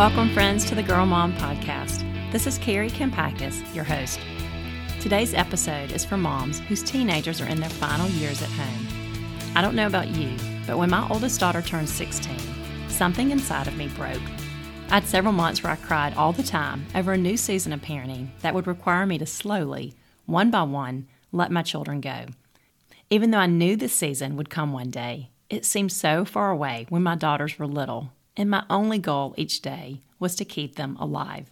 Welcome, friends, to the Girl Mom Podcast. This is Kari Kampakis, your host. Today's episode is for moms whose teenagers are in their final years at home. I don't know about you, but when my oldest daughter turned 16, something inside of me broke. I had several months where I cried all the time over a new season of parenting that would require me to slowly, one by one, let my children go. Even though I knew this season would come one day, it seemed so far away when my daughters were little and my only goal each day was to keep them alive.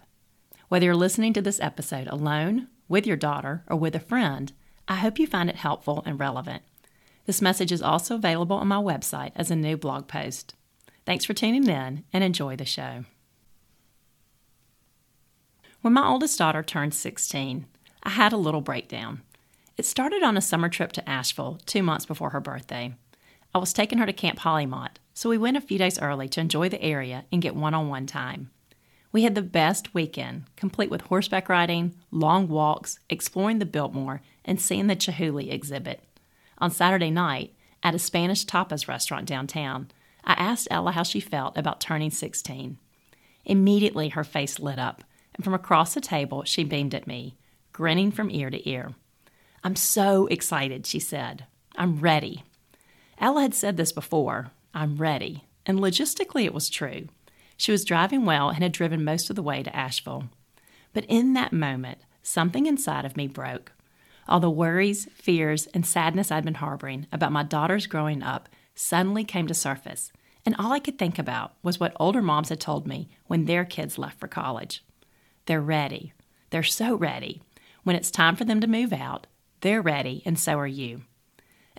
Whether you're listening to this episode alone, with your daughter, or with a friend, I hope you find it helpful and relevant. This message is also available on my website as a new blog post. Thanks for tuning in and enjoy the show. When my oldest daughter turned 16, I had a little breakdown. It started on a summer trip to Asheville two months before her birthday. I was taking her to Camp Hollymont, so we went a few days early to enjoy the area and get one on one time. We had the best weekend, complete with horseback riding, long walks, exploring the Biltmore, and seeing the Chihuly exhibit. On Saturday night, at a Spanish tapas restaurant downtown, I asked Ella how she felt about turning 16. Immediately, her face lit up, and from across the table, she beamed at me, grinning from ear to ear. I'm so excited, she said. I'm ready. Ella had said this before I'm ready. And logistically, it was true. She was driving well and had driven most of the way to Asheville. But in that moment, something inside of me broke. All the worries, fears, and sadness I'd been harboring about my daughters growing up suddenly came to surface, and all I could think about was what older moms had told me when their kids left for college. They're ready. They're so ready. When it's time for them to move out, they're ready, and so are you.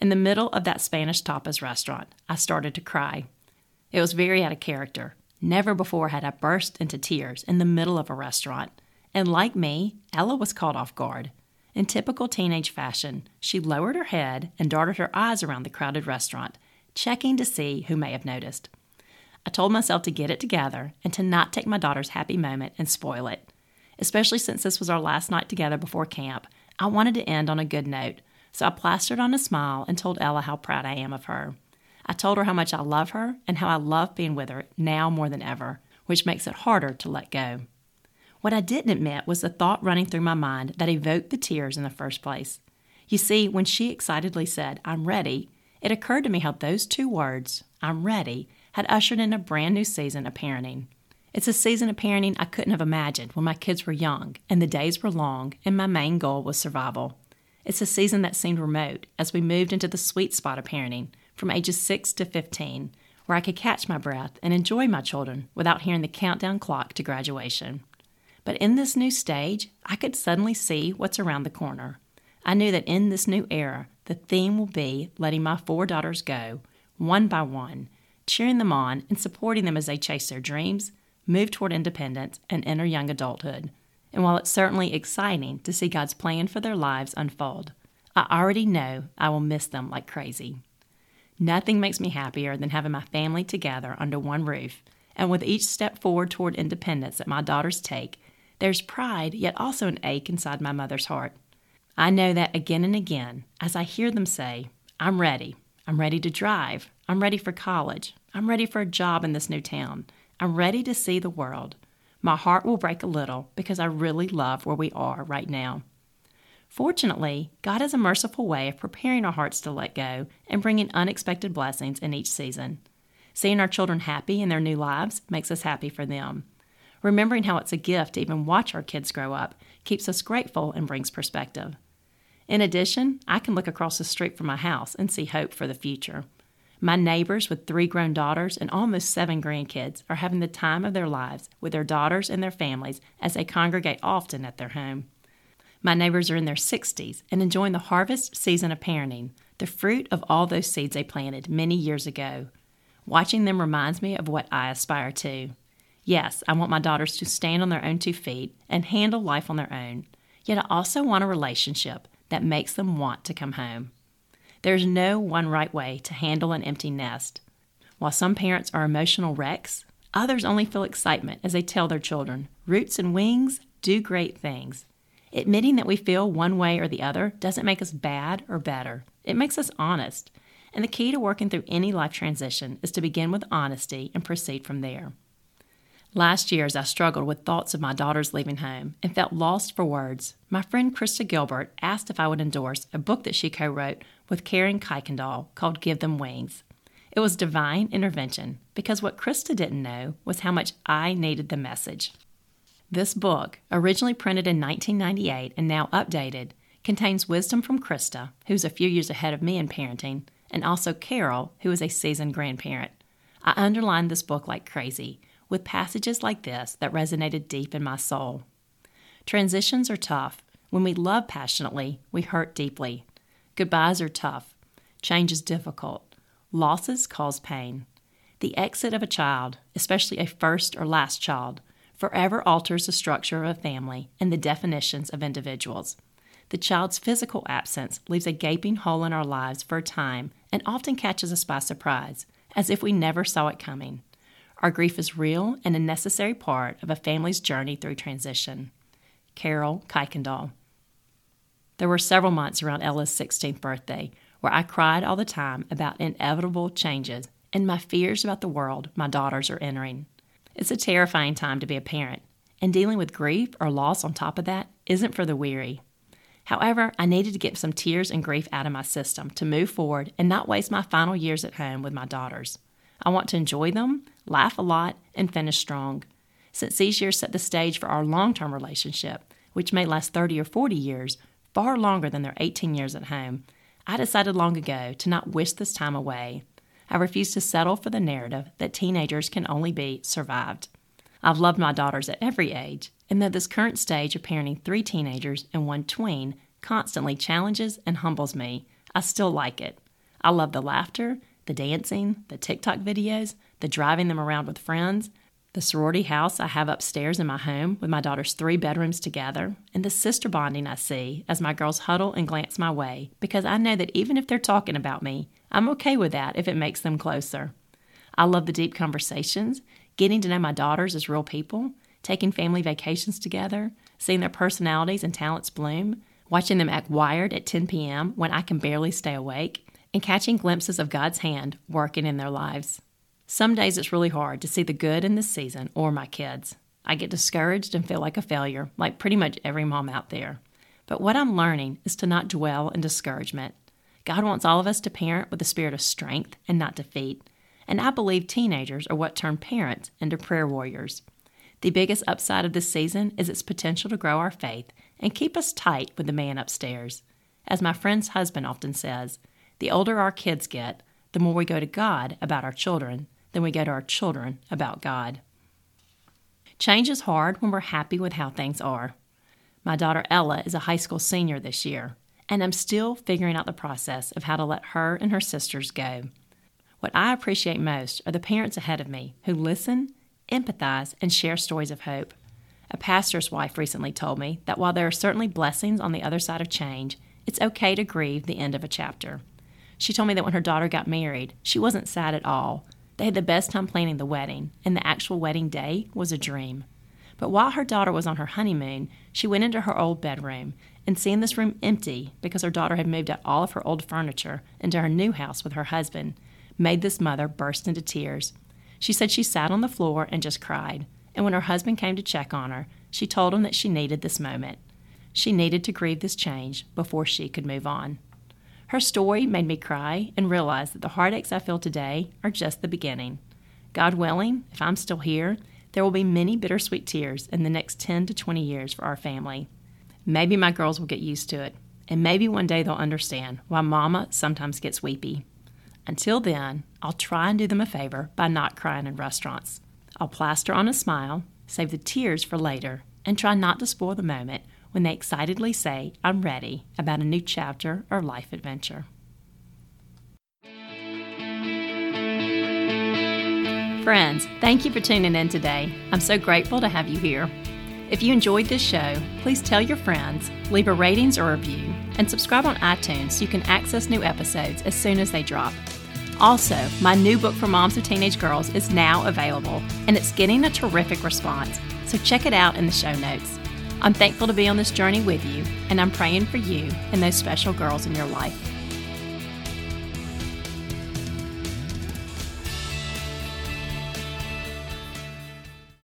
In the middle of that Spanish tapas restaurant, I started to cry. It was very out of character. Never before had I burst into tears in the middle of a restaurant. And like me, Ella was caught off guard. In typical teenage fashion, she lowered her head and darted her eyes around the crowded restaurant, checking to see who may have noticed. I told myself to get it together and to not take my daughter's happy moment and spoil it. Especially since this was our last night together before camp, I wanted to end on a good note, so I plastered on a smile and told Ella how proud I am of her. I told her how much I love her and how I love being with her now more than ever, which makes it harder to let go. What I didn't admit was the thought running through my mind that evoked the tears in the first place. You see, when she excitedly said, I'm ready, it occurred to me how those two words, I'm ready, had ushered in a brand new season of parenting. It's a season of parenting I couldn't have imagined when my kids were young and the days were long and my main goal was survival. It's a season that seemed remote as we moved into the sweet spot of parenting from ages 6 to 15, where I could catch my breath and enjoy my children without hearing the countdown clock to graduation. But in this new stage, I could suddenly see what's around the corner. I knew that in this new era, the theme will be letting my four daughters go, one by one, cheering them on and supporting them as they chase their dreams, move toward independence, and enter young adulthood. And while it's certainly exciting to see God's plan for their lives unfold, I already know I will miss them like crazy. Nothing makes me happier than having my family together under one roof, and with each step forward toward independence that my daughters take, there's pride, yet also an ache inside my mother's heart. I know that again and again as I hear them say, I'm ready. I'm ready to drive. I'm ready for college. I'm ready for a job in this new town. I'm ready to see the world my heart will break a little because I really love where we are right now. Fortunately, God has a merciful way of preparing our hearts to let go and bringing unexpected blessings in each season. Seeing our children happy in their new lives makes us happy for them. Remembering how it's a gift to even watch our kids grow up keeps us grateful and brings perspective. In addition, I can look across the street from my house and see hope for the future. My neighbors with three grown daughters and almost seven grandkids are having the time of their lives with their daughters and their families as they congregate often at their home. My neighbors are in their 60s and enjoying the harvest season of parenting, the fruit of all those seeds they planted many years ago. Watching them reminds me of what I aspire to. Yes, I want my daughters to stand on their own two feet and handle life on their own, yet I also want a relationship that makes them want to come home. There's no one right way to handle an empty nest. While some parents are emotional wrecks, others only feel excitement as they tell their children, roots and wings do great things. Admitting that we feel one way or the other doesn't make us bad or better. It makes us honest. And the key to working through any life transition is to begin with honesty and proceed from there. Last year, as I struggled with thoughts of my daughters leaving home and felt lost for words, my friend Krista Gilbert asked if I would endorse a book that she co wrote with Carol Kuykendall called Give Them Wings. It was divine intervention because what Krista didn't know was how much I needed the message. This book, originally printed in 1998 and now updated, contains wisdom from Krista, who's a few years ahead of me in parenting, and also Carol, who is a seasoned grandparent. I underlined this book like crazy with passages like this that resonated deep in my soul. Transitions are tough. When we love passionately, we hurt deeply. Goodbyes are tough. Change is difficult. Losses cause pain. The exit of a child, especially a first or last child, forever alters the structure of a family and the definitions of individuals. The child's physical absence leaves a gaping hole in our lives for a time and often catches us by surprise, as if we never saw it coming. Our grief is real and a necessary part of a family's journey through transition. Carol Kuykendall. There were several months around Ella's 16th birthday where I cried all the time about inevitable changes and my fears about the world my daughters are entering. It's a terrifying time to be a parent, and dealing with grief or loss on top of that isn't for the weary. However, I needed to get some tears and grief out of my system to move forward and not waste my final years at home with my daughters. I want to enjoy them, laugh a lot, and finish strong. Since these years set the stage for our long term relationship, which may last 30 or 40 years, far longer than their 18 years at home, I decided long ago to not wish this time away. I refuse to settle for the narrative that teenagers can only be survived. I've loved my daughters at every age, and though this current stage of parenting three teenagers and one tween constantly challenges and humbles me, I still like it. I love the laughter, the dancing, the TikTok videos, the driving them around with friends, the sorority house I have upstairs in my home with my daughter's three bedrooms together, and the sister bonding I see as my girls huddle and glance my way because I know that even if they're talking about me, I'm okay with that if it makes them closer. I love the deep conversations, getting to know my daughters as real people, taking family vacations together, seeing their personalities and talents bloom, watching them act wired at 10 p.m. when I can barely stay awake, and catching glimpses of God's hand working in their lives. Some days it's really hard to see the good in this season or my kids. I get discouraged and feel like a failure, like pretty much every mom out there. But what I'm learning is to not dwell in discouragement. God wants all of us to parent with a spirit of strength and not defeat. And I believe teenagers are what turn parents into prayer warriors. The biggest upside of this season is its potential to grow our faith and keep us tight with the man upstairs. As my friend's husband often says, the older our kids get, the more we go to God about our children than we go to our children about God. Change is hard when we're happy with how things are. My daughter Ella is a high school senior this year, and I'm still figuring out the process of how to let her and her sisters go. What I appreciate most are the parents ahead of me who listen, empathize, and share stories of hope. A pastor's wife recently told me that while there are certainly blessings on the other side of change, it's okay to grieve the end of a chapter. She told me that when her daughter got married, she wasn't sad at all. They had the best time planning the wedding, and the actual wedding day was a dream. But while her daughter was on her honeymoon, she went into her old bedroom and seeing this room empty because her daughter had moved out all of her old furniture into her new house with her husband made this mother burst into tears. She said she sat on the floor and just cried, and when her husband came to check on her, she told him that she needed this moment. She needed to grieve this change before she could move on. Her story made me cry and realize that the heartaches I feel today are just the beginning. God willing, if I'm still here, there will be many bittersweet tears in the next 10 to 20 years for our family. Maybe my girls will get used to it, and maybe one day they'll understand why Mama sometimes gets weepy. Until then, I'll try and do them a favor by not crying in restaurants. I'll plaster on a smile, save the tears for later, and try not to spoil the moment when they excitedly say, I'm ready, about a new chapter or life adventure. Friends, thank you for tuning in today. I'm so grateful to have you here. If you enjoyed this show, please tell your friends, leave a ratings or review, and subscribe on iTunes so you can access new episodes as soon as they drop. Also, my new book for moms of teenage girls is now available, and it's getting a terrific response, so check it out in the show notes. I'm thankful to be on this journey with you, and I'm praying for you and those special girls in your life.